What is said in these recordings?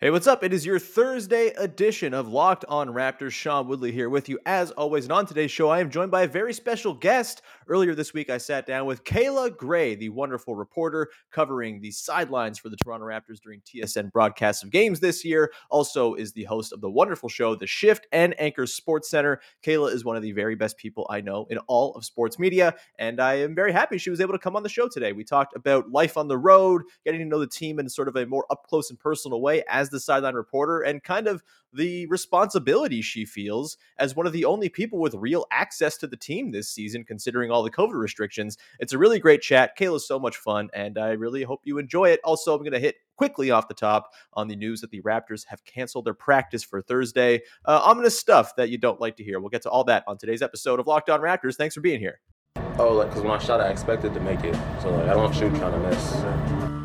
Hey, what's up? It is your Thursday edition of Locked On Raptors. Sean Woodley here with you as always. And on today's show, I am joined by a very special guest. Earlier this week, I sat down with Kayla Grey, the wonderful reporter covering the sidelines for the Toronto Raptors during TSN broadcasts of games this year. Also, is the host of the wonderful show, The Shift and Anchors SportsCentre. Kayla is one of the very best people I know in all of sports media, and I am very happy she was able to come on the show today. We talked about life on the road, getting to know the team in sort of a more up close and personal way as the sideline reporter, and kind of the responsibility she feels as one of the only people with real access to the team this season, considering all the COVID restrictions. It's a really great chat. Kayla's so much fun, and I really hope you enjoy it. Also, I'm going to hit quickly off the top on the news that the Raptors have canceled their practice for Thursday. Uh, ominous stuff that you don't like to hear. We'll get to all that on today's episode of Locked On Raptors. Thanks for being here. Oh, like because when I shot, I expected to make it, so like I don't shoot trying to miss.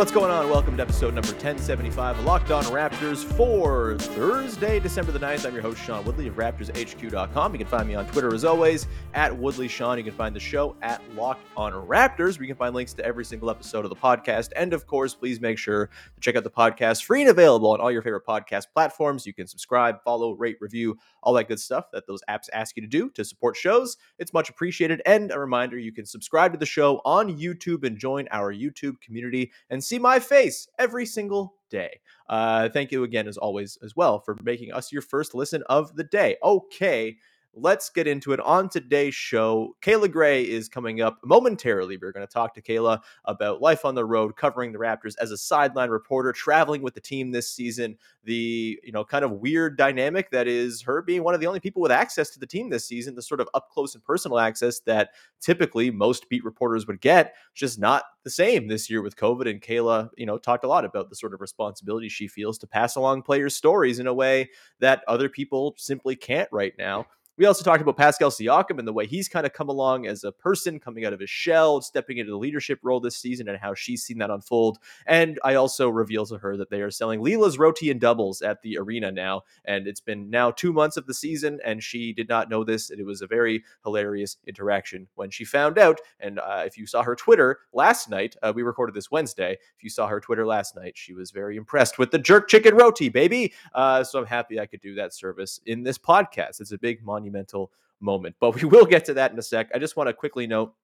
What's going on? Episode number 1075 of Locked On Raptors for Thursday, December the 9th. I'm your host, Sean Woodley of RaptorsHQ.com. You can find me on Twitter as always at Woodley Sean. You can find the show at Locked On Raptors, where you can find links to every single episode of the podcast. And of course, please make sure to check out the podcast free and available on all your favorite podcast platforms. You can subscribe, follow, rate, review, all that good stuff that those apps ask you to do to support shows. It's much appreciated. And a reminder, you can subscribe to the show on YouTube and join our YouTube community and see my face every single day. Uh, thank you again, as always, as well, for making us your first listen of the day. Okay, let's get into it. On today's show, Kayla Grey is coming up momentarily. We're going to talk to Kayla about life on the road, covering the Raptors as a sideline reporter, traveling with the team this season, the you know kind of weird dynamic that is her being one of the only people with access to the team this season, the sort of up close and personal access that typically most beat reporters would get, just not the same this year with COVID. And Kayla, you know, talked a lot about the sort of responsibility she feels to pass along players' stories in a way that other people simply can't right now. We also talked about Pascal Siakam and the way he's kind of come along as a person coming out of his shell, stepping into the leadership role this season, and how she's seen that unfold. And I also reveal to her that they are selling Leela's roti and doubles at the arena now. And it's been now two months of the season, and she did not know this. And it was a very hilarious interaction when she found out. And uh, if you saw her Twitter last night, uh, we recorded this Wednesday. If you saw her Twitter last night, she was very impressed with the jerk chicken roti, baby. Uh, so I'm happy I could do that service in this podcast. It's a big monumental moment. But we will get to that in a sec. I just want to quickly note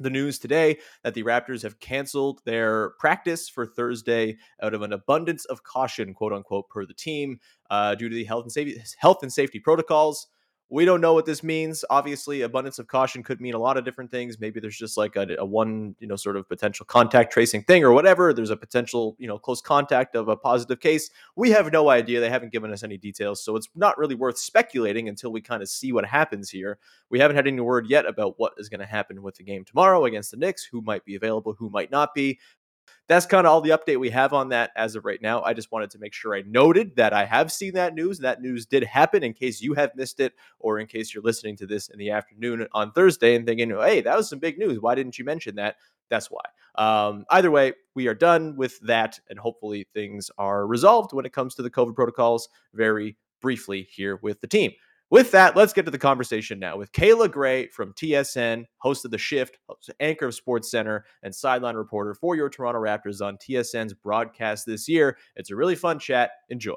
the news today that the Raptors have canceled their practice for Thursday out of an abundance of caution, quote unquote, per the team, uh, due to the health and safety health and safety protocols. We don't know what this means. Obviously, abundance of caution could mean a lot of different things. Maybe there's just like a, a, one, you know, sort of potential contact tracing thing or whatever. There's a potential, you know, close contact of a positive case. We have no idea. They haven't given us any details, so it's not really worth speculating until we kind of see what happens here. We haven't had any word yet about what is going to happen with the game tomorrow against the Knicks. Who might be available? Who might not be? That's kind of all the update we have on that as of right now. I just wanted to make sure I noted that I have seen that news. That news did happen in case you have missed it, or in case you're listening to this in the afternoon on Thursday and thinking, hey, that was some big news. Why didn't you mention that? That's why. Um, either way, we are done with that, and hopefully things are resolved when it comes to the COVID protocols very briefly here with the team. With that, let's get to the conversation now with Kayla Grey from TSN, host of The Shift, anchor of SportsCentre, and sideline reporter for your Toronto Raptors on TSN's broadcast this year. It's a really fun chat. Enjoy.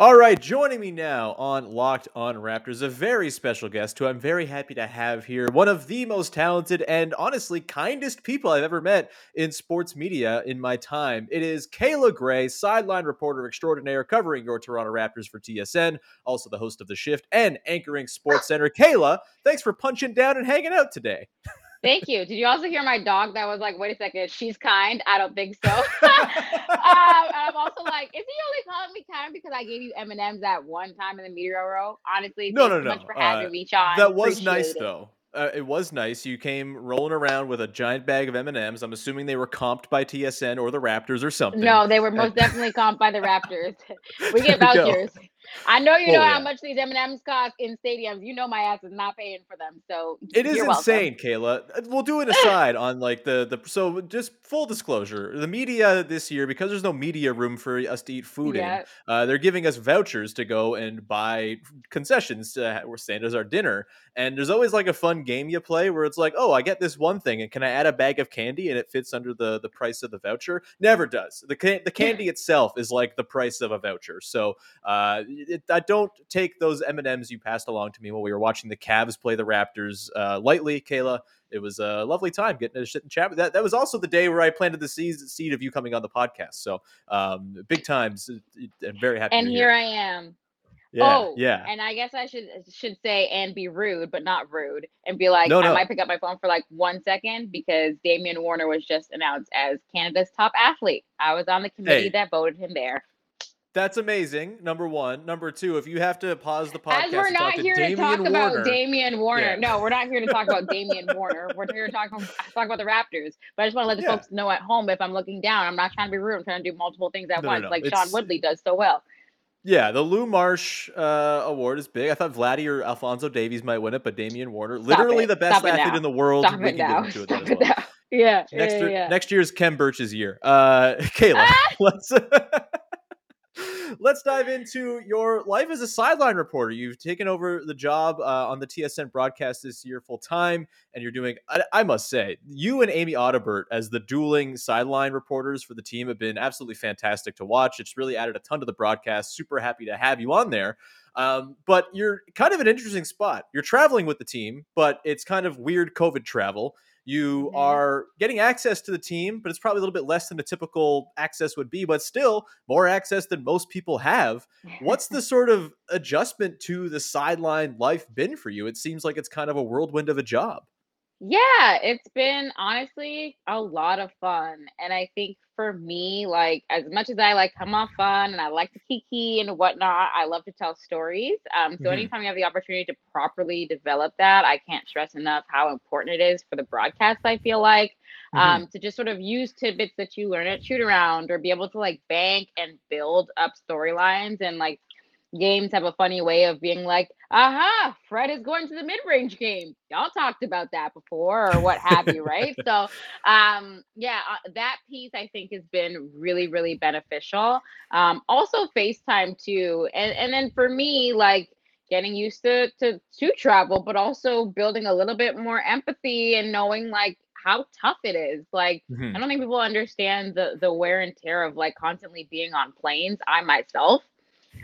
All right, joining me now on Locked On Raptors, a very special guest who I'm very happy to have here. One of the most talented and honestly kindest people I've ever met in sports media in my time. It is Kayla Grey, sideline reporter extraordinaire, covering your Toronto Raptors for TSN, also the host of The Shift and anchoring SportsCentre. Kayla, thanks for punching down and hanging out today. Thank you. Did you also hear my dog that was like, wait a second, she's kind? I don't think so. um, I'm also like, is he only calling me kind because I gave you M&M's that one time in the media row? Honestly, no, no, no. much for having uh, me, Sean. That was Appreciate nice, it. though. Uh, it was nice. You came rolling around with a giant bag of M and M's. I'm assuming they were comped by TSN or the Raptors or something. No, they were most definitely comped by the Raptors. we get vouchers. I know you Oh, know yeah. how much these M and M's cost in stadiums. You know my ass is not paying for them, so It is you're welcome. insane, Kayla. Uh, We'll do an aside on like the the so just full disclosure, the media this year because there's no media room for us to eat food Yeah. in. Uh, they're giving us vouchers to go and buy concessions to stand as our dinner. And there's always like a fun game you play where it's like, oh, I get this one thing, and can I add a bag of candy and it fits under the the price of the voucher? Never does. The ca- the candy itself is like the price of a voucher. So uh, it, I don't take those M and M's you passed along to me while we were watching the Cavs play the Raptors uh, lightly, Kayla. It was a lovely time getting to sit and chat. That that was also the day where I planted the seed, seed of you coming on the podcast. So um, big times. I'm very happy. And you're here I am. Yeah, oh, yeah. And I guess I should should say and be rude, but not rude, and be like, No, I might pick up my phone for like one second because Damian Warner was just announced as Canada's top athlete. I was on the committee Hey. that voted him there. That's amazing. Number one. Number two. If you have to pause the podcast, As we're not to here to Damian talk Warner, about Damian Warner. Yeah. No, we're not here to talk about Damian Warner. We're here to talk, talk about the Raptors. But I just want to let the Yeah. folks know at home if I'm looking down, I'm not trying to be rude. I'm trying to do multiple things at No, no, once, no. like Sean Woodley does so well. Yeah, the Lou Marsh uh, award is big. I thought Vladdy or Alfonso Davies might win it, but Damian Warner, literally it. the best Stop athlete in the world, Stop we it now. give him to it Stop as it now. Yeah. Next, yeah, year, yeah. next year's Ken Birch's year. Uh, Kayla, let's let's dive into your life as a sideline reporter. You've taken over the job uh, on the TSN broadcast this year full time, and you're doing. I, I must say, you and Amy Audibert as the dueling sideline reporters for the team have been absolutely fantastic to watch. It's really added a ton to the broadcast. Super happy to have you on there. Um, but you're kind of an interesting spot. You're traveling with the team, but it's kind of weird COVID travel. You Mhm. are getting access to the team, but it's probably a little bit less than a typical access would be, but still more access than most people have. What's the sort of adjustment to the sideline life been for you? It seems like it's kind of a whirlwind of a job. Yeah, it's been honestly a lot of fun. And I think for me, like as much as I like come off fun and I like to kiki and whatnot, I love to tell stories. Um, so Mhm. anytime you have the opportunity to properly develop that, I can't stress enough how important it is for the broadcast, I feel like. Um, to just sort of use tidbits that you learn at shoot around or be able to like bank and build up storylines and like games have a funny way of being like, aha, Fred is going to the mid-range game. Y'all talked about that before or what have you, right? So um yeah, uh, that piece I think has been really, really beneficial. Um also FaceTime too. And and then for me, like getting used to to to travel, but also building a little bit more empathy and knowing like how tough it is. Like Mhm. I don't think people understand the the wear and tear of like constantly being on planes. I myself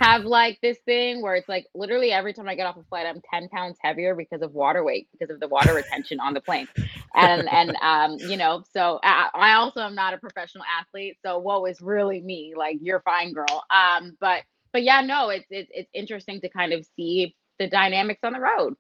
have like this thing where it's like literally every time I get off a flight, I'm 10 pounds heavier because of water weight, because of the water retention on the plane. And and um, you know, so I, I also am not a professional athlete. So woe is really me. Like you're fine, girl. Um, but but yeah, no, it's it's it's interesting to kind of see the dynamics on the road.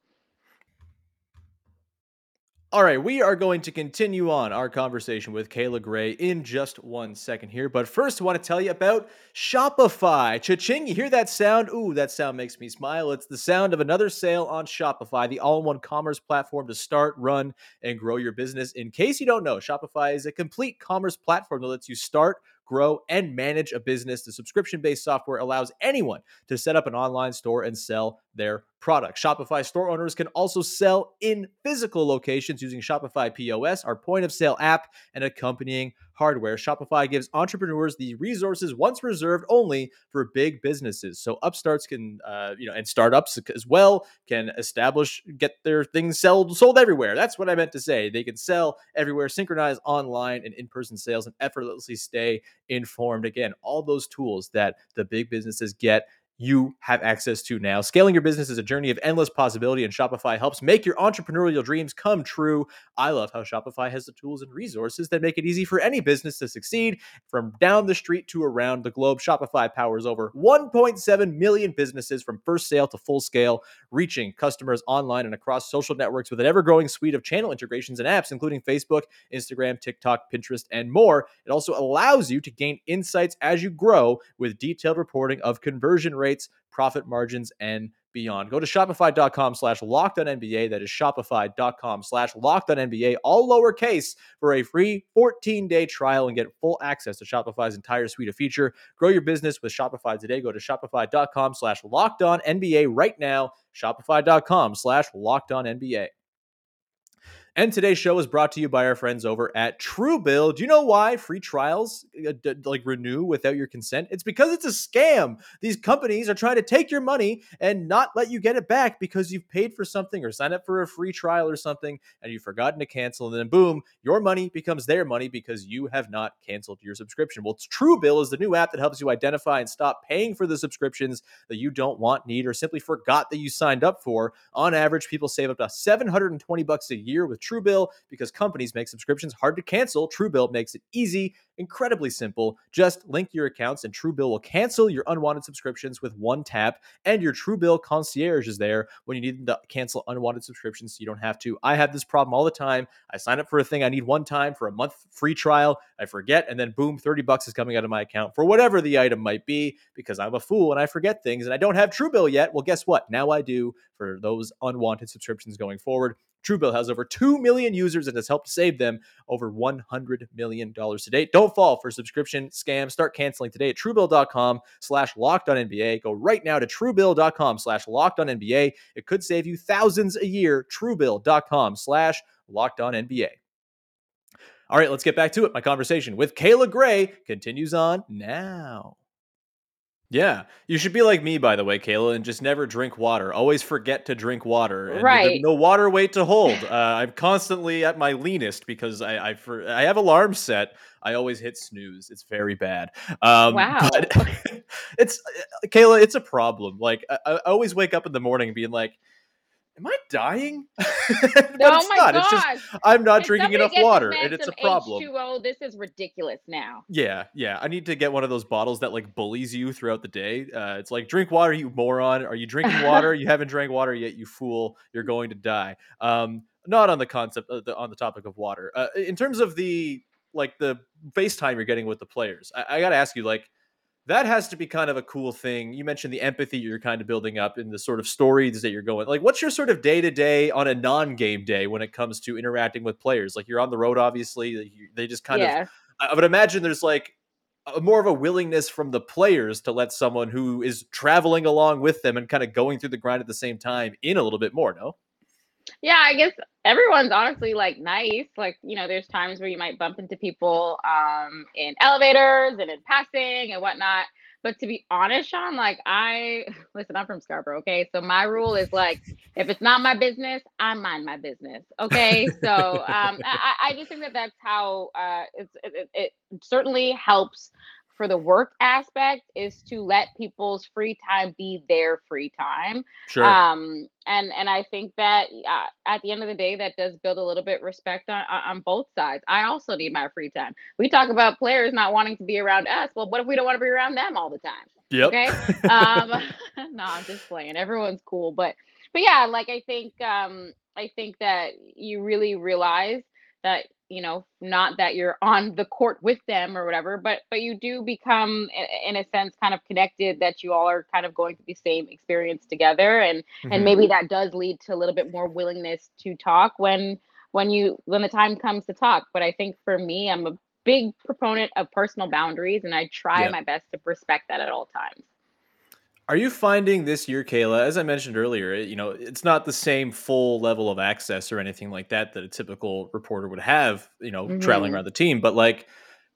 All right, we are going to continue on our conversation with Kayla Grey in just one second here. But first, I want to tell you about Shopify. Cha-ching, you hear that sound? Ooh, that sound makes me smile. It's the sound of another sale on Shopify, the all in one commerce platform to start, run, and grow your business. In case you don't know, Shopify is a complete commerce platform that lets you start, grow, and manage a business. The subscription based software allows anyone to set up an online store and sell their products. Shopify store owners can also sell in physical locations using Shopify POS, our point of sale app, and accompanying hardware. Shopify gives entrepreneurs the resources once reserved only for big businesses. So upstarts can, uh, you know, and startups as well can establish, get their things sold sold everywhere. That's what I meant to say. They can sell everywhere, synchronize online and in-person sales, and effortlessly stay informed. Again, all those tools that the big businesses get you have access to now. Scaling your business is a journey of endless possibility, and Shopify helps make your entrepreneurial dreams come true. I love how Shopify has the tools and resources that make it easy for any business to succeed from down the street to around the globe. Shopify powers over 1.7 million businesses from first sale to full scale, reaching customers online and across social networks with an ever growing suite of channel integrations and apps, including Facebook, Instagram, TikTok, Pinterest, and more. It also allows you to gain insights as you grow with detailed reporting of conversion rates, profit margins, and beyond. Go to shopify.com slash locked on NBA. That is shopify.com slash locked on NBA, all lowercase for a free 14 day trial and get full access to Shopify's entire suite of feature. Grow your business with Shopify today. Go to shopify.com slash locked on NBA right now. Shopify.com slash locked on NBA. And today's show is brought to you by our friends over at Truebill. Do you know why free trials uh, like renew without your consent? It's because it's a scam. These companies are trying to take your money and not let you get it back because you've paid for something or signed up for a free trial or something and you've forgotten to cancel. And then boom, your money becomes their money because you have not canceled your subscription. Well, Truebill is the new app that helps you identify and stop paying for the subscriptions that you don't want, need, or simply forgot that you signed up for. On average, people save up to 720 bucks a year with Truebill because companies make subscriptions hard to cancel. Truebill makes it easy, incredibly simple. Just link your accounts and Truebill will cancel your unwanted subscriptions with one tap. And your Truebill concierge is there when you need to cancel unwanted subscriptions so you don't have to. I have this problem all the time. I sign up for a thing I need one time for a month free trial. I forget, and then boom, 30 bucks is coming out of my account for whatever the item might be because I'm a fool and I forget things and I don't have Truebill yet. Well, guess what? Now I do for those unwanted subscriptions going forward. Truebill has over 2 million users and has helped save them over $100 million to date. Don't fall for subscription scams. Start canceling today at truebill.com slash locked on NBA. Go right now to truebill.com slash locked on NBA. It could save you thousands a year. Truebill.com slash locked on NBA. All right, let's get back to it. My conversation with Kayla Grey continues on now. Yeah, you should be like me, by the way, Kayla, and just never drink water. Always forget to drink water. And Right. No water weight to hold. Uh, I'm constantly at my leanest because I I, for, I have alarms set. I always hit snooze. It's very bad. Um, Wow. It's uh, Kayla. It's a problem. Like I, I always wake up in the morning being like, "Am I dying?" but oh it's my not. gosh. It's just I'm not If drinking enough water, and it's a problem. H2O, this is ridiculous now. Yeah, yeah. I need to get one of those bottles that like bullies you throughout the day. Uh, it's like drink water, you moron. Are you drinking water? you haven't drank water yet, you fool. You're going to die. Um, not on the concept uh, the, on the topic of water. Uh, in terms of the like the FaceTime you're getting with the players, I, I got to ask you like. That has to be kind of a cool thing. You mentioned the empathy you're kind of building up in the sort of stories that you're going. Like, what's your sort of day to day on a non game day when it comes to interacting with players? Like, you're on the road, obviously. They just kind of yeah. I would imagine there's like a, more of a willingness from the players to let someone who is traveling along with them and kind of going through the grind at the same time in a little bit more. No, Yeah, I guess everyone's honestly like nice. Like, you know, there's times where you might bump into people um in elevators and in passing and whatnot. But to be honest, Sean, like I listen, I'm from Scarborough, okay? So my rule is like if it's not my business, I mind my business. Okay. So um I, I just think that that's how uh it's it, it, it certainly helps for the work aspect is to let people's free time be their free time. Sure. um and and i think that uh, at the end of the day that does build a little bit respect on on both sides. I also need my free time. We talk about players not wanting to be around us. Well what if we don't want to be around them all the time? Yep. okay? Um no i'm just playing. Everyone's cool. But but yeah like i think um i think that you really realize that you know not that you're on the court with them or whatever but but you do become in a sense kind of connected that you all are kind of going through the same experience together and Mhm. and maybe that does lead to a little bit more willingness to talk when when you when the time comes to talk but i think for me i'm a big proponent of personal boundaries and i try Yep. my best to respect that at all times Are you finding this year, Kayla, as I mentioned earlier, you know, it's not the same full level of access or anything like that that a typical reporter would have, you know, traveling Mhm. around the team. But like,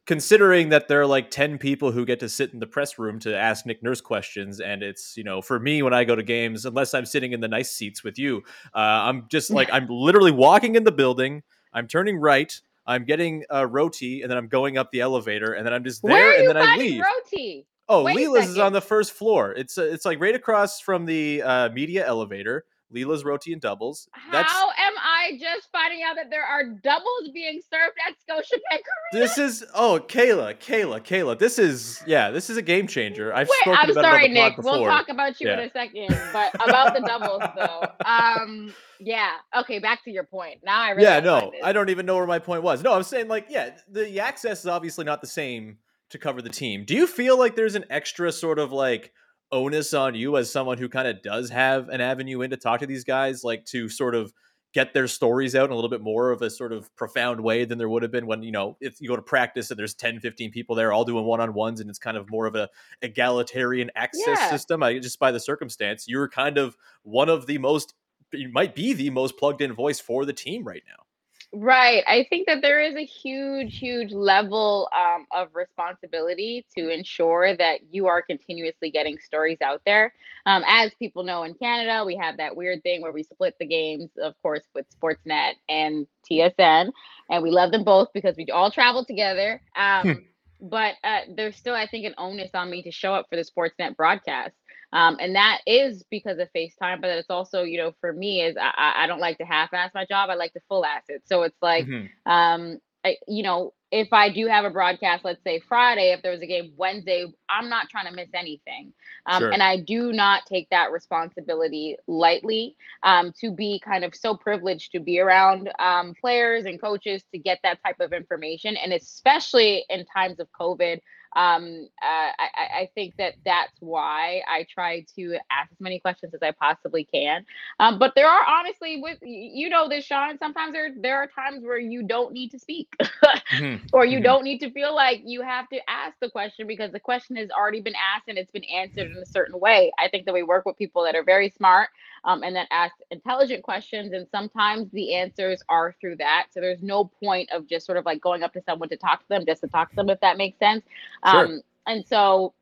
considering that there are like 10 people who get to sit in the press room to ask Nick Nurse questions, and it's, you know, for me when I go to games, unless I'm sitting in the nice seats with you, uh, I'm just like, I'm literally walking in the building, I'm turning right. I'm getting a roti, and then I'm going up the elevator, and then I'm just there, and then I leave. roti Oh, Wait Leela's is on the first floor. It's uh, it's like right across from the uh, media elevator. Leela's roti and doubles. That's how am i just finding out that there are doubles being served at scotia Bank this is oh Kayla, Kayla, Kayla. This is yeah, this is a game changer. I've Wait, spoken I'm about sorry, it on the Nick. before. We'll talk about you in a second, but about the doubles though. Um, yeah. Okay, back to your point. Now I really yeah, no. I don't even know where my point was. No, I'm saying like yeah, the access is obviously not the same to cover the team. Do you feel like there's an extra sort of like onus on you as someone who kind of does have an avenue in to talk to these guys, like to sort of get their stories out in a little bit more of a sort of profound way than there would have been when you know if you go to practice and there's 10 15 people there all doing one-on-ones and it's kind of more of a egalitarian access Yeah. system I, just by the circumstance you're kind of one of the most you might be the most plugged in voice for the team right now Right. I think that there is a huge, huge level um, of responsibility to ensure that you are continuously getting stories out there. Um, as people know in Canada, we have that weird thing where we split the games, of course, with Sportsnet and TSN, and we love them both because we all travel together. Um, but uh, there's still, I think, an onus on me to show up for the Sportsnet broadcast. Um, and that is because of FaceTime, but it's also, you know, for me is I, I don't like to half-ass my job. I like to full-ass it. So it's like, Mhm. um, I, you know, if I do have a broadcast, let's say Friday, if there was a game Wednesday, I'm not trying to miss anything. Um, Sure. And I do not take that responsibility lightly um, to be kind of so privileged to be around um, players and coaches to get that type of information. And especially in times of COVID, um, uh, I, I- think that that's why I try to ask as many questions as I possibly can. Um, but there are honestly, with you know this, Sean. Sometimes there there are times where you don't need to speak, Mhm. or you Mhm. don't need to feel like you have to ask the question because the question has already been asked and it's been answered in a certain way. I think that we work with people that are very smart um, and that ask intelligent questions, and sometimes the answers are through that. So there's no point of just sort of like going up to someone to talk to them just to talk to them, if that makes sense. Sure. Um, and so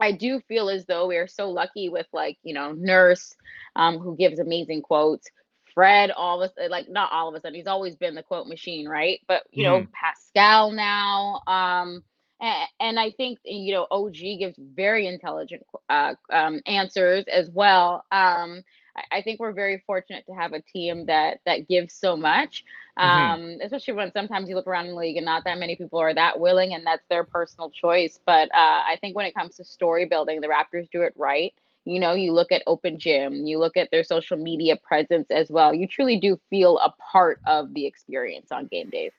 I do feel as though we are so lucky with like, you know, Nurse, um, who gives amazing quotes. Fred, all of us, like not all of a sudden, he's always been the quote machine, right? But you know, Pascal now, um, and, and I think you know, OG gives very intelligent uh, um, answers as well. Um, I, I think we're very fortunate to have a team that that gives so much, Mhm. um, especially when sometimes you look around the league and not that many people are that willing, and that's their personal choice. But uh, I think when it comes to story building, the Raptors do it right. You know, you look at Open Gym, you look at their social media presence as well. You truly do feel a part of the experience on game days.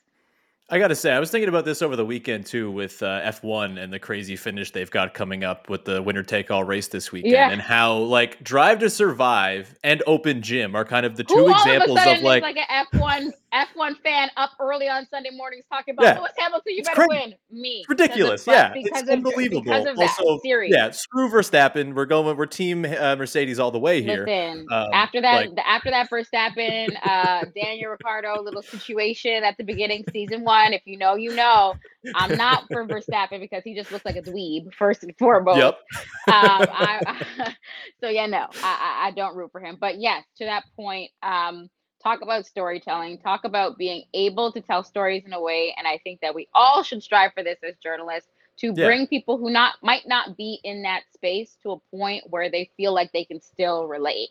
I gotta say, I was thinking about this over the weekend too, with uh, F1 and the crazy finish they've got coming up with the winner take all race this weekend, Yeah. and how like Drive to Survive and Open Gym are kind of the two Who examples of of like, like an F1 F1 fan up early on Sunday mornings talking about Yeah. Lewis Hamilton, you It's better crazy. win. Me. it's ridiculous. Because Yeah, of- it's of- unbelievable. Because of that. also, Serious. yeah, screw Verstappen. We're going. We're team uh, Mercedes all the way here. Listen, Um, after that, like- the, after that Verstappen, uh, Daniel Ricciardo little situation at the beginning, season one. If you know, you know. I'm not for Verstappen because he just looks like a dweeb first and foremost. Yep. um, I, so yeah, no, I, I I don't root for him. But yes, to that point, um, talk about storytelling. Talk about being able to tell stories in a way, and I think that we all should strive for this as journalists to Yeah. bring people who not might not be in that space to a point where they feel like they can still relate.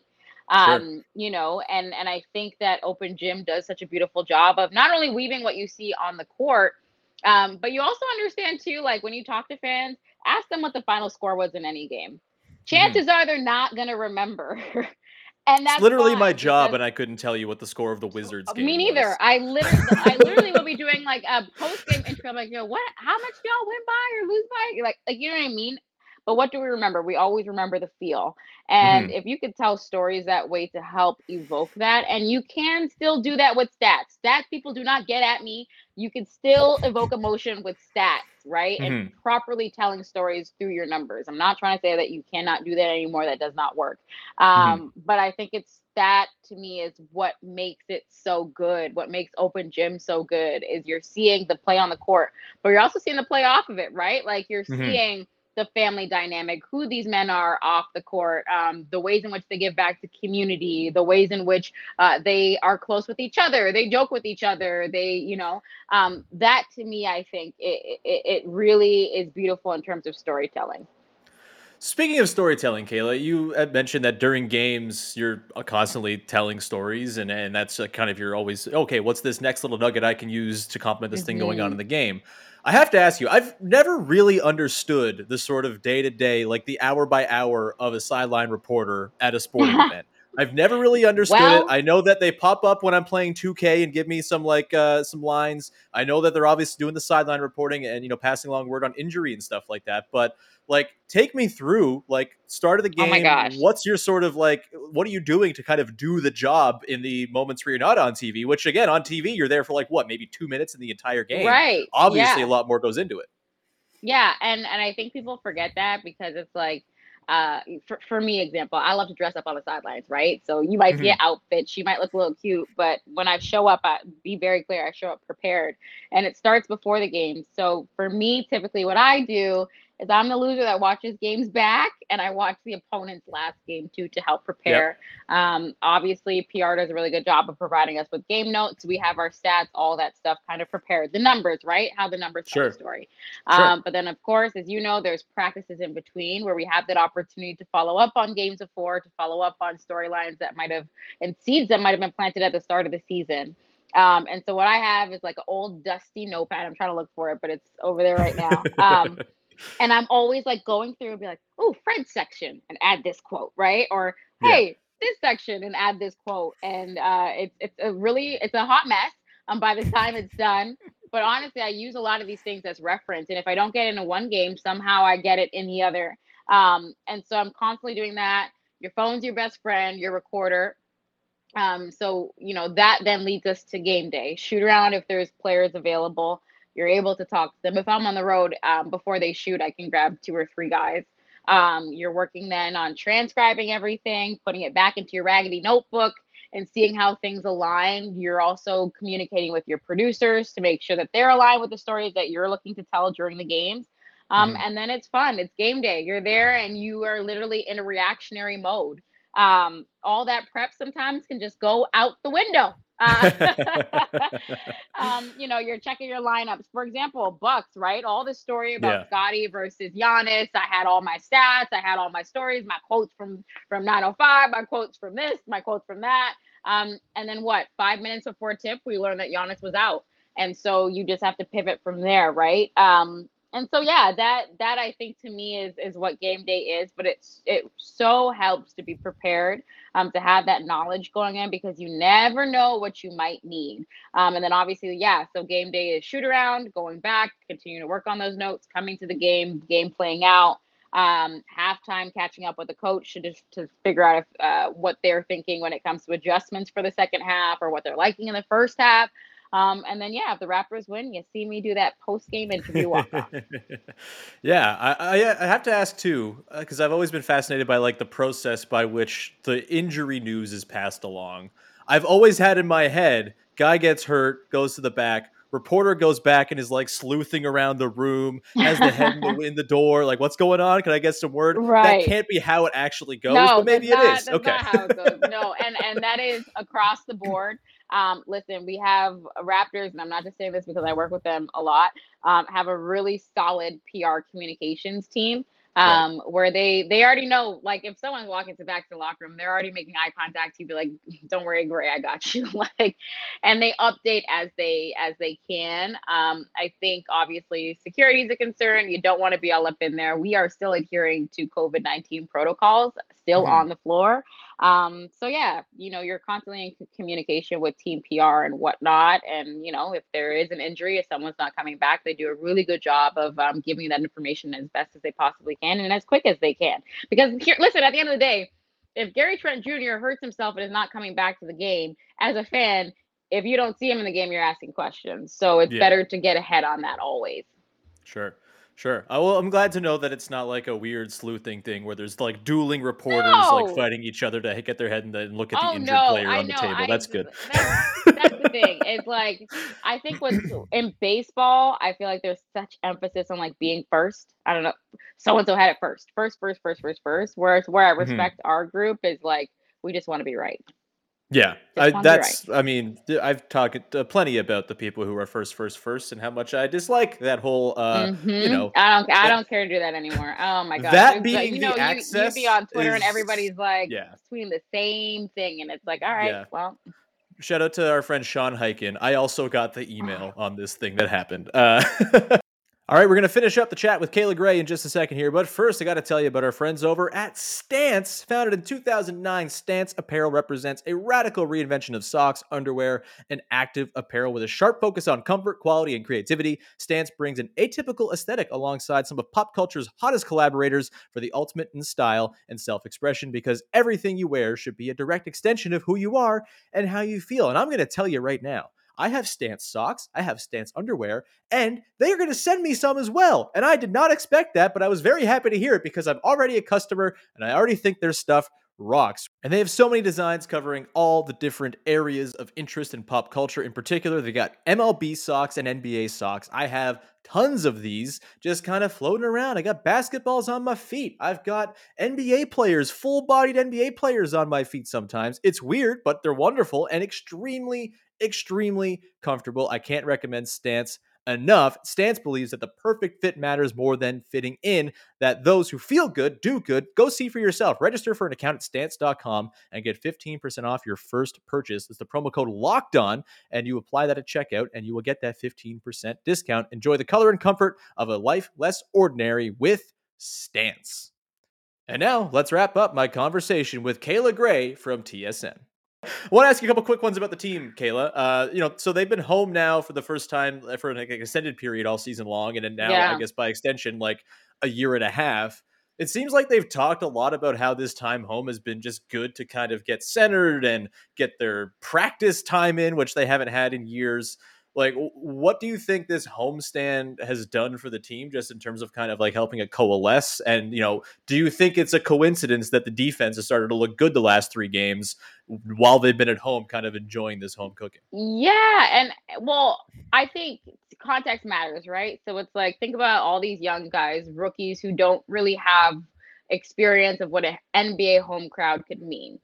Sure. Um, you know, and and I think that Open Gym does such a beautiful job of not only weaving what you see on the court, um, but you also understand too, like when you talk to fans, ask them what the final score was in any game. Chances are they're not gonna remember. and that's It's literally my job, and I couldn't tell you what the score of the Wizards uh, game Me neither. was. I literally, I literally will be doing like a post game intro. I'm like, yo, what? How much y'all win by or lose by? You're like, like you know what I mean? But what do we remember? We always remember the feel. And if you could tell stories that way to help evoke that, and you can still do that with stats. Stats people do not get at me. You can still evoke emotion with stats, right? And properly telling stories through your numbers. I'm not trying to say that you cannot do that anymore. That does not work. Um, but I think it's that to me is what makes it so good. What makes open gym so good is you're seeing the play on the court, but you're also seeing the play off of it, right? Like you're Mhm. seeing the family dynamic, who these men are off the court, um, the ways in which they give back to community, the ways in which uh, they are close with each other, they joke with each other, they, you know, um, that to me, I think it, it, it really is beautiful in terms of storytelling. Speaking of storytelling, Kayla, you had mentioned that during games you're constantly telling stories, and and that's uh, kind of your always okay. What's this next little nugget I can use to complement this thing going on Mhm. in the game? I have to ask you, I've never really understood the sort of day to day, like the hour by hour of a sideline reporter at a sporting event. I've never really understood Well- it. I know that they pop up when I'm playing 2K and give me some like uh, some lines. I know that they're obviously doing the sideline reporting and you know passing along word on injury and stuff like that. But like, take me through like start of the Oh game. my gosh. What's your sort of like? What are you doing to kind of do the job in the moments where you're not on TV? Which again, on TV, you're there for like what, maybe two minutes in the entire game. Right. Obviously, yeah. a lot more goes into it. Yeah, and and I think people forget that because it's like uh for, for me example i love to dress up on the sidelines right? So you might see an outfit she might look a little cute but when i show up I be very clear i show up prepared. And it starts before the game. So for me typically what i do is i'm the loser that watches games back and i watch the opponent's last game too to help prepare um obviously pr does a really good job of providing us with game notes we have our stats all that stuff kind of prepared the numbers right how the numbers tell Sure. the story Sure. um, but then, of course, as you know, there's practices in between where we have that opportunity to follow up on games of four, to follow up on storylines that might have and seeds that might have been planted at the start of the season. Um, and so what I have is like an old dusty notepad. I'm trying to look for it, but it's over there right now. Um, and I'm always like going through and be like, oh, Fred's section and add this quote, right? Or Yeah. hey, this section and add this quote. And uh, it's it's a really it's a hot mess. Um, by the time it's done, but honestly, I use a lot of these things as reference. And if I don't get into one game, somehow I get it in the other. Um, and so I'm constantly doing that. Your phone's your best friend, your recorder. Um, so you know that then leads us to game day. Shoot around if there's players available. You're able to talk to them. If I'm on the road um, before they shoot, I can grab two or three guys. Um, you're working then on transcribing everything, putting it back into your raggedy notebook, and seeing how things align. You're also communicating with your producers to make sure that they're aligned with the stories that you're looking to tell during the games. Um, Mhm. And then it's fun. It's game day. You're there and you are literally in a reactionary mode. Um, all that prep sometimes can just go out the window. Uh, um, you know, you're checking your lineups. For example, Bucks, right? All this story about Yeah. Scottie versus Giannis. I had all my stats, I had all my stories, my quotes from from 905, my quotes from this, my quotes from that. Um, and then what? Five minutes before tip, we learned that Giannis was out, and so you just have to pivot from there, right? Um, and so yeah, that that I think to me is is what game day is. But it's it so helps to be prepared um, to have that knowledge going in because you never know what you might need. Um, and then obviously, yeah, so game day is shoot around, going back, continuing to work on those notes, coming to the game, game playing out, um, halftime, catching up with the coach to just to figure out if, uh, what they're thinking when it comes to adjustments for the second half or what they're liking in the first half. Um, and then yeah, if the Raptors win, you see me do that post game interview walk off. yeah, I, I I have to ask too because I've always been fascinated by like the process by which the injury news is passed along. I've always had in my head, guy gets hurt, goes to the back, reporter goes back and is like sleuthing around the room, has the head in the, in the door, like what's going on? Can I get some word? Right. That can't be how it actually goes, no, but maybe it not, is. Okay. it. No, and and that is across the board. Um, listen, we have Raptors, and I'm not just saying this because I work with them a lot. Um, have a really solid PR communications team. Right. Um, where they they already know, like if someone's walking to back to the locker room, they're already making eye contact. You'd be like, "Don't worry, Grey, I got you." like, and they update as they as they can. Um, I think obviously security is a concern. You don't want to be all up in there. We are still adhering to COVID nineteen protocols, still Mhm. on the floor. Um, so yeah, you know, you're constantly in communication with team PR and whatnot. And you know, if there is an injury, if someone's not coming back, they do a really good job of um, giving that information as best as they possibly can and as quick as they can. Because here, listen, at the end of the day, if Gary Trent Jr. hurts himself and is not coming back to the game, as a fan, if you don't see him in the game, you're asking questions. So it's Yeah. better to get ahead on that always. Sure. Sure. Uh, well, I'm glad to know that it's not like a weird sleuthing thing where there's like dueling reporters No. like fighting each other to get their head and then look at the Oh injured no, player I on the know. table. I That's good. That's, that's the thing. It's like I think what's in baseball, I feel like there's such emphasis on like being first. I don't know. So and so had it first. First, first, first, first, first. Whereas where I Mhm. respect our group is like we just want to be right. Yeah, I, that's. I mean, I've talked uh, plenty about the people who are first, first, first, and how much I dislike that whole. Uh, Mhm. know, I don't. I that- don't care to do that anymore. Oh my god. That It's like, being you the know, you, you be on Twitter and everybody's like yeah. tweeting the same thing, and it's like, all right, Yeah. well, Shout out to our friend Sean Hyken. I also got the email on this thing that happened. Uh, All right, we're going to finish up the chat with Kayla Grey in just a second here. But first, I got to tell you about our friends over at Stance. Founded in 2009, Stance Apparel represents a radical reinvention of socks, underwear, and active apparel with a sharp focus on comfort, quality, and creativity. Stance brings an atypical aesthetic alongside some of pop culture's hottest collaborators for the ultimate in style and self expression because everything you wear should be a direct extension of who you are and how you feel. And I'm going to tell you right now. I have Stance socks, I have Stance underwear, and they are going to send me some as well. And I did not expect that, but I was very happy to hear it because I'm already a customer and I already think their stuff rocks. And they have so many designs covering all the different areas of interest in pop culture. In particular, they got MLB socks and NBA socks. I have tons of these just kind of floating around. I got basketballs on my feet. I've got NBA players, full bodied NBA players on my feet sometimes. It's weird, but they're wonderful and extremely, extremely comfortable. I can't recommend Stance enough. Stance believes that the perfect fit matters more than fitting in, that those who feel good do good. Go see for yourself. Register for an account at stance.com and get 15% off your first purchase. It's the promo code locked on, and you apply that at checkout, and you will get that 15% discount. Enjoy the color and comfort of a life less ordinary with Stance. And now let's wrap up my conversation with Kayla Grey from TSN. I want to ask you a couple quick ones about the team, Kayla. Uh, you know, so they've been home now for the first time uh, for an extended period all season long, and then now, Yeah. I guess by extension, like a year and a half. It seems like they've talked a lot about how this time home has been just good to kind of get centered and get their practice time in, which they haven't had in years. Like, what do you think this homestand has done for the team, just in terms of kind of like helping it coalesce? And you know, do you think it's a coincidence that the defense has started to look good the last three games while they've been at home, kind of enjoying this home cooking? Yeah, and eh, well, I think context matters, right? So it's like think about all these young guys, rookies who don't really have experience of what an NBA home crowd could mean.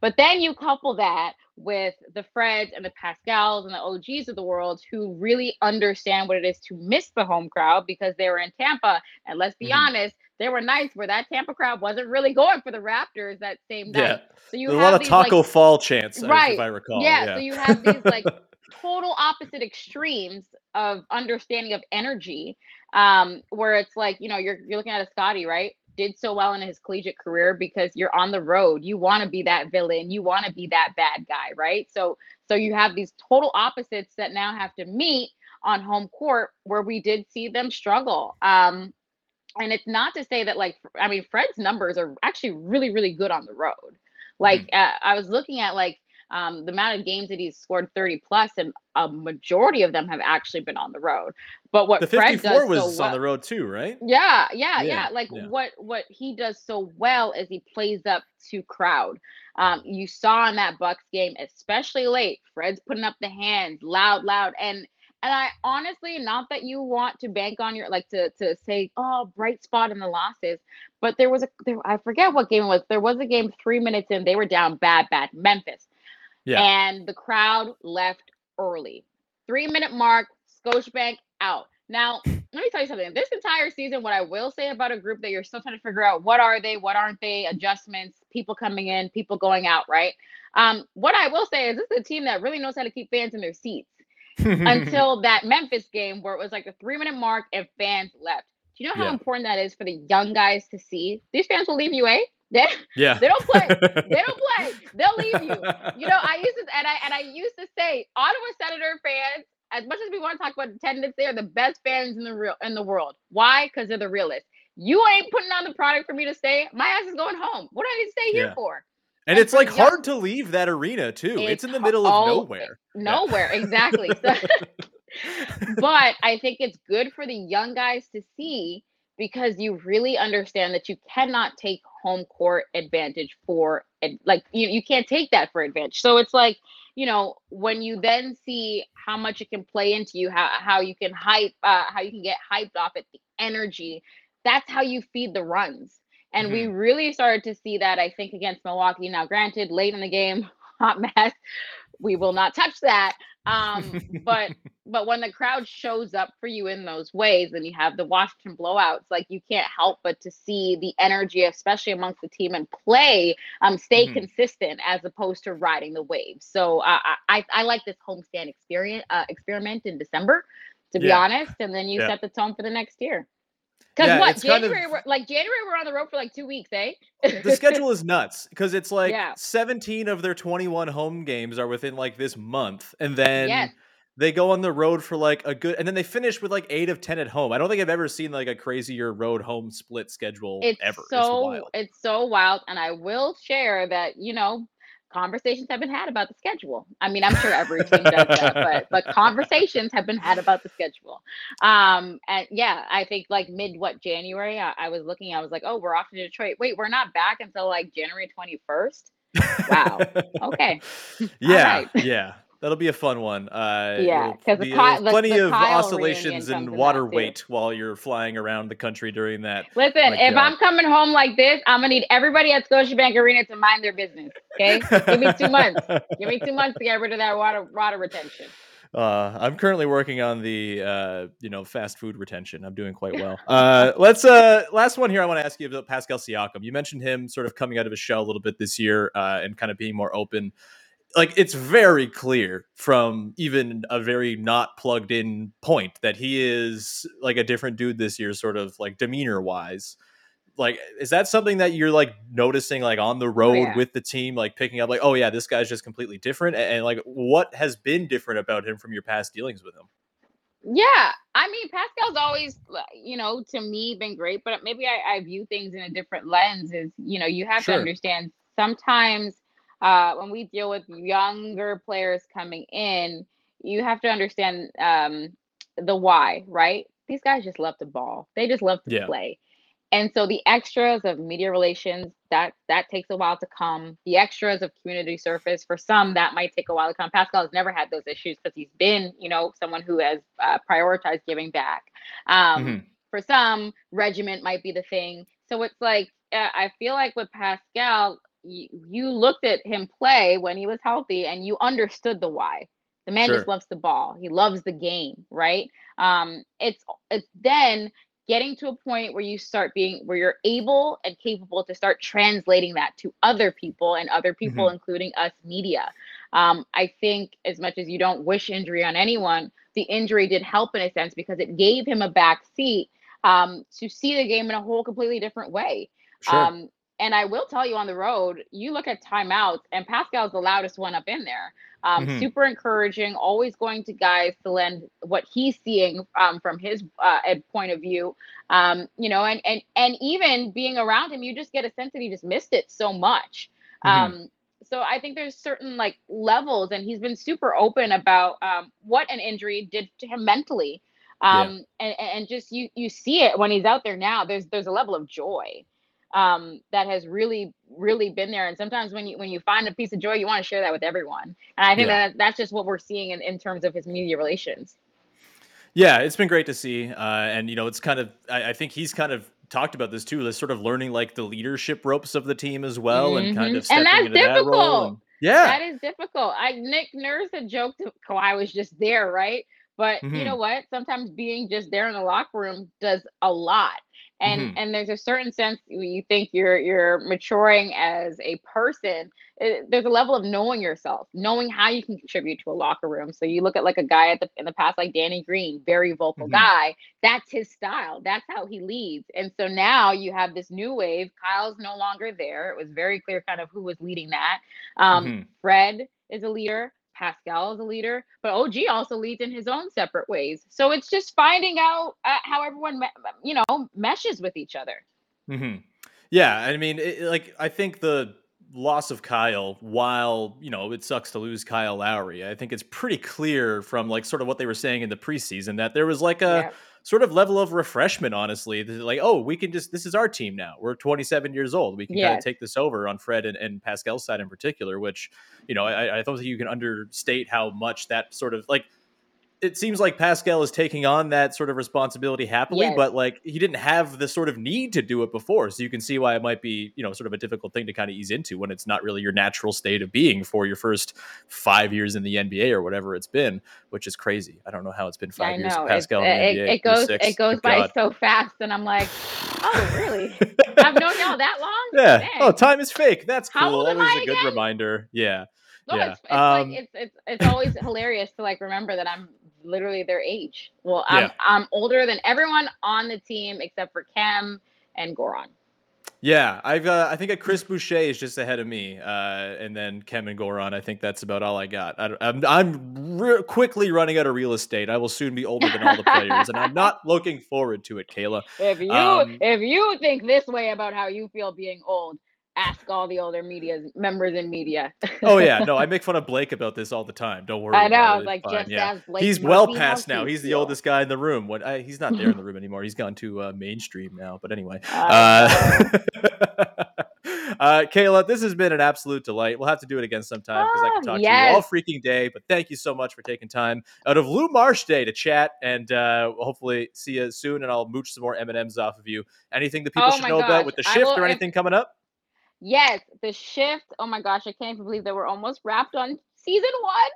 But then you couple that with the Freds and the Pascals and the OGs of the world who really understand what it is to miss the home crowd because they were in Tampa. And let's be Mhm. honest, there were nights where that Tampa crowd wasn't really going for the Raptors that same night. Yeah, So you there's a have lot of these, like, Tacko Fall chants, Right. if I recall. yeah, so you have these like total opposite extremes of understanding of energy um where it's like you know you're you're looking at a Scottie right did so well in his collegiate career because you're on the road. You want to be that villain. You want to be that bad guy right? So so you have these total opposites that now have to meet on home court where we did see them struggle. Um and it's not to say that like i mean fred's numbers are actually really really good on the road. Like uh, i was looking at like um, the amount of games that he's scored 30 plus and a majority of them have actually been on the road but what the fred 54 does was so well, on the road too, right? yeah, yeah, Yeah, yeah. Like yeah. what what he does so well is he plays up to crowd. Um, you saw in that Bucks game, especially late, Fred's putting up the hands, loud, loud, and and I honestly, not that you want to bank on your like to to say, oh, bright spot in the losses, but there was a there I forget what game it was. There was a game three minutes in, they were down bad, bad, Memphis, Yeah. and the crowd left early. Three minute mark, Scotiabank out. Now, let me tell you something. This entire season, what I will say about a group that you're still trying to figure out what are they, what aren't they, adjustments, people coming in, people going out, right? Um, what I will say is this is a team that really knows how to keep fans in their seats until that Memphis game where it was like a three minute mark and fans left. Do you know how Yeah. important that is for the young guys to see? These fans will leave you, eh? They, yeah, they don't play. they don't play. They'll leave you. You know, I used to and I and I used to say Ottawa Senator fans, as much as we want to talk about attendance, they are the best fans in the real in the world. Why? Because they're the realest. You ain't putting on the product for me to stay. My ass is going home. What do I need to stay here Yeah. for? and and it's like young- hard to leave that arena too. It's, It's in the middle of oh, nowhere. Nowhere, exactly. So, but I think it's good for the young guys to see because you really understand that you cannot take home court advantage for like you, you can't take that for advantage. So it's like, you know, when you then see how much it can play into you, how how you can hype uh, how you can get hyped off at the energy, that's how you feed the runs. And we really started to see that, I think, against Milwaukee. Now, granted, late in the game, hot mess. We will not touch that. Um, but but when the crowd shows up for you in those ways, and you have the Washington blowouts, like you can't help but to see the energy, especially amongst the team, and play, um, stay Mhm. consistent as opposed to riding the waves. So uh, I I I like this homestand experience uh, experiment in December to be Yeah. honest, and then you Yeah. set the tone for the next year. Because Yeah, what it's kind of- January? we're- like January, we're on the road for like two weeks, eh? the schedule is nuts because it's like Yeah. 17 of their 21 home games are within like this month and then Yes. they go on the road for like a good and then they finish with like 8 of 10 at home i don't think i've ever seen like a crazier road home split schedule it's ever so it's it's so wild and i will share that you know conversations have been had about the schedule. I mean i'm sure every team does that but but conversations have been had about the schedule. Um and yeah i think like mid what january I, I was looking i was like oh we're off to detroit. Wait we're not back until like january 21st wow. Okay. Yeah right. yeah that'll be a fun one uh Yeah, it'll 'cause the be, Ky- the- plenty the of oscillations and water weight while you're flying around the country during that listen Like, if uh, i'm coming home like this i'm gonna need everybody at scotiabank arena to mind their business okay give me two months give me two months to get rid of that water water retention Uh, I'm currently working on the uh, you know fast food retention. I'm doing quite well. Uh, let's uh, last one here. I want to ask you about Pascal Siakam. You mentioned him sort of coming out of his shell a little bit this year uh, and kind of being more open. Like it's very clear from even a very not plugged in point that he is like a different dude this year, sort of like demeanor wise. Like, is that something that you're like noticing like on the oh, road yeah. with the team, like picking up like, oh yeah, this guy's just completely different, and, and, like what has been different about him from your past dealings with him? Yeah, I mean Pascal's always, you know, to me been great, but maybe I, I view things in a different lens. Is you know you have Sure. to understand sometimes uh, when we deal with younger players coming in, you have to understand um, the why, right? These guys just love to ball. They just love to Yeah. play. And so the extras of media relations that that takes a while to come. The extras of community service for some that might take a while to come. Pascal has never had those issues because he's been, you know, someone who has uh, prioritized giving back. Um, Mhm. For some, regiment might be the thing. So it's like uh, I feel like with Pascal, you, you looked at him play when he was healthy and you understood the why. The man Sure. just loves the ball. He loves the game, right? Um, it's it's then getting to a point where you start being where you're able and capable to start translating that to other people and other people including us media um, i think as much as you don't wish injury on anyone the injury did help in a sense because it gave him a back seat um, to see the game in a whole completely different way Sure. um, and I will tell you on the road, you look at timeouts, and Pascal's the loudest one up in there. Um, Mhm. Super encouraging, always going to guys to lend what he's seeing um, from his uh, point of view. Um, you know, and and and even being around him, you just get a sense that he just missed it so much. Mhm. Um, so I think there's certain like levels, and he's been super open about um, what an injury did to him mentally. Yeah. Um, and, and just you you see it when he's out there now. There's there's a level of joy um, that has really really been there. And sometimes when you when you find a piece of joy, you want to share that with everyone. And I think Yeah. that that's just what we're seeing in, in terms of his media relations. Yeah, it's been great to see, uh, and you know, it's kind of I, I think he's kind of talked about this too, this sort of learning like the leadership ropes of the team as well, and kind Mhm. of stepping And into that role. And, yeah, That is difficult. I Nick Nurse had joked Kawhi was just there, right? But Mhm. you know what? Sometimes being just there in the locker room does a lot. And Mhm. and there's a certain sense you think you're you're maturing as a person. eh, there's a level of knowing yourself, knowing how you can contribute to a locker room. So you look at like a guy at the in the past like Danny Green, very vocal Mhm. guy. That's his style. That's how he leads. And so now you have this new wave. Kyle's no longer there. It was very clear kind of who was leading that. Um, Mhm. Fred is a leader. Pascal is a leader, but OG also leads in his own separate ways. So it's just finding out uh, how everyone, you know, meshes with each other. hmm Yeah, I mean, it, like I think the loss of Kyle, while you know it sucks to lose Kyle Lowry, I think it's pretty clear from like sort of what they were saying in the preseason that there was like a Yeah. Sort of level of refreshment. Honestly, like oh, we can just this is our team now. We're 27 years old. We can kind of take this over on Fred and, and Pascal's side in particular. Which you know, I, I don't think you can understate how much that sort of like. It seems like Pascal is taking on that sort of responsibility happily, Yes. but like he didn't have the sort of need to do it before. So you can see why it might be, you know, sort of a difficult thing to kind of ease into when it's not really your natural state of being for your first five years in the NBA or whatever it's been, which is crazy. I don't know how it's been five I years Pascal in the it, NBA. it goes it goes by God. so fast, and I'm like, oh really? I've known y'all that long? Yeah. Dang. Oh, time is fake. That's cool. Always I a good again? reminder. Yeah. No, Yeah, it's, it's um, like it's it's it's always hilarious to like remember that I'm literally their age. Well, I'm Yeah. I'm older than everyone on the team except for Khem and Goran. Yeah, I've uh, I think a Chris Boucher is just ahead of me, uh, and then Khem and Goran. I think that's about all I got. I, am I'm re- quickly running out of real estate. I will soon be older than all the players, and I'm not looking forward to it, Kayla. If you Um, if you think this way about how you feel being old, ask all the older media members in media. Oh yeah, no, I make fun of Blake about this all the time. Don't worry. I know, about I it. was like, fine, just yeah. as Blake He's well past now. He's the oldest guy in the room. What? I, he's not there in the room anymore. He's gone to uh, mainstream now. But anyway, I uh, uh, Kayla, this has been an absolute delight. We'll have to do it again sometime because I Oh, can talk to you all freaking day. But thank you so much for taking time out of Lou Marsh Day to chat, and uh, hopefully see you soon. And I'll mooch some more M and M's off of you. Anything that people Oh should know about with the shift or anything coming up? Yes, the shift. Oh my gosh, I can't even believe that we're almost wrapped on season one.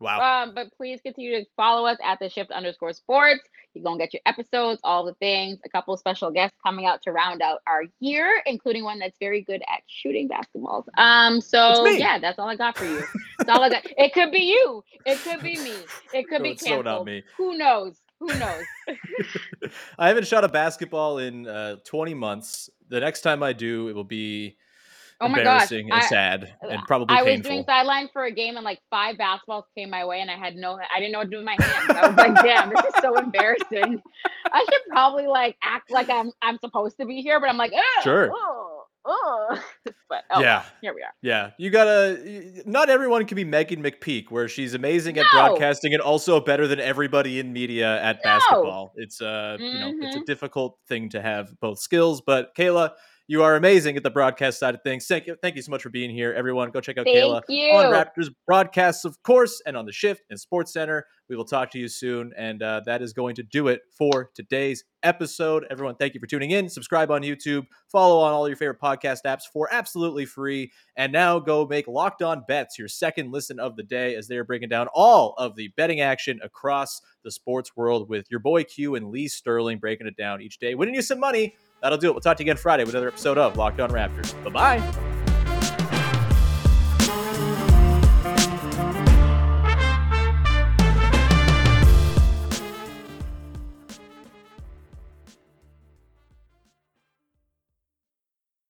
Wow. Um, but please continue to follow us at the shift underscore sports. You're gonna get your episodes, all the things, a couple special guests coming out to round out our year, including one that's very good at shooting basketballs. Um, so yeah, that's all I got for you. That's all I got. It could be you, it could be me, it could No, be it's so not me. Who knows? Who knows? I haven't shot a basketball in uh, 20 months. The next time I do, it will be Oh my gosh, embarrassing and I- sad and probably I was doing sideline for a game and like five basketballs came my way and I had no I didn't know what to do with my hands. I was like, damn, this is so embarrassing. I should probably like act like I'm I'm supposed to be here, but I'm like, Sure. Oh, oh. but oh, yeah, here we are. yeah. You gotta. Not everyone can be Meghan McPeak, where she's amazing at broadcasting and also better than everybody in media at No. basketball. It's uh, you know, it's a Mhm. difficult thing to have both skills. But Kayla, you are amazing at the broadcast side of things. Thank you, thank you so much for being here, everyone. Go check out Thank Kayla you. on Raptors broadcasts, of course, and on the Shift and SportsCentre. We will talk to you soon, and uh, that is going to do it for today's episode. Everyone, thank you for tuning in. Subscribe on YouTube, follow on all your favorite podcast apps for absolutely free, and now go make Locked On Bets your second listen of the day as they are breaking down all of the betting action across the sports world with your boy Q and Lee Sterling breaking it down each day, winning you some money. That'll do it. We'll talk to you again Friday with another episode of Locked On Raptors. Bye bye.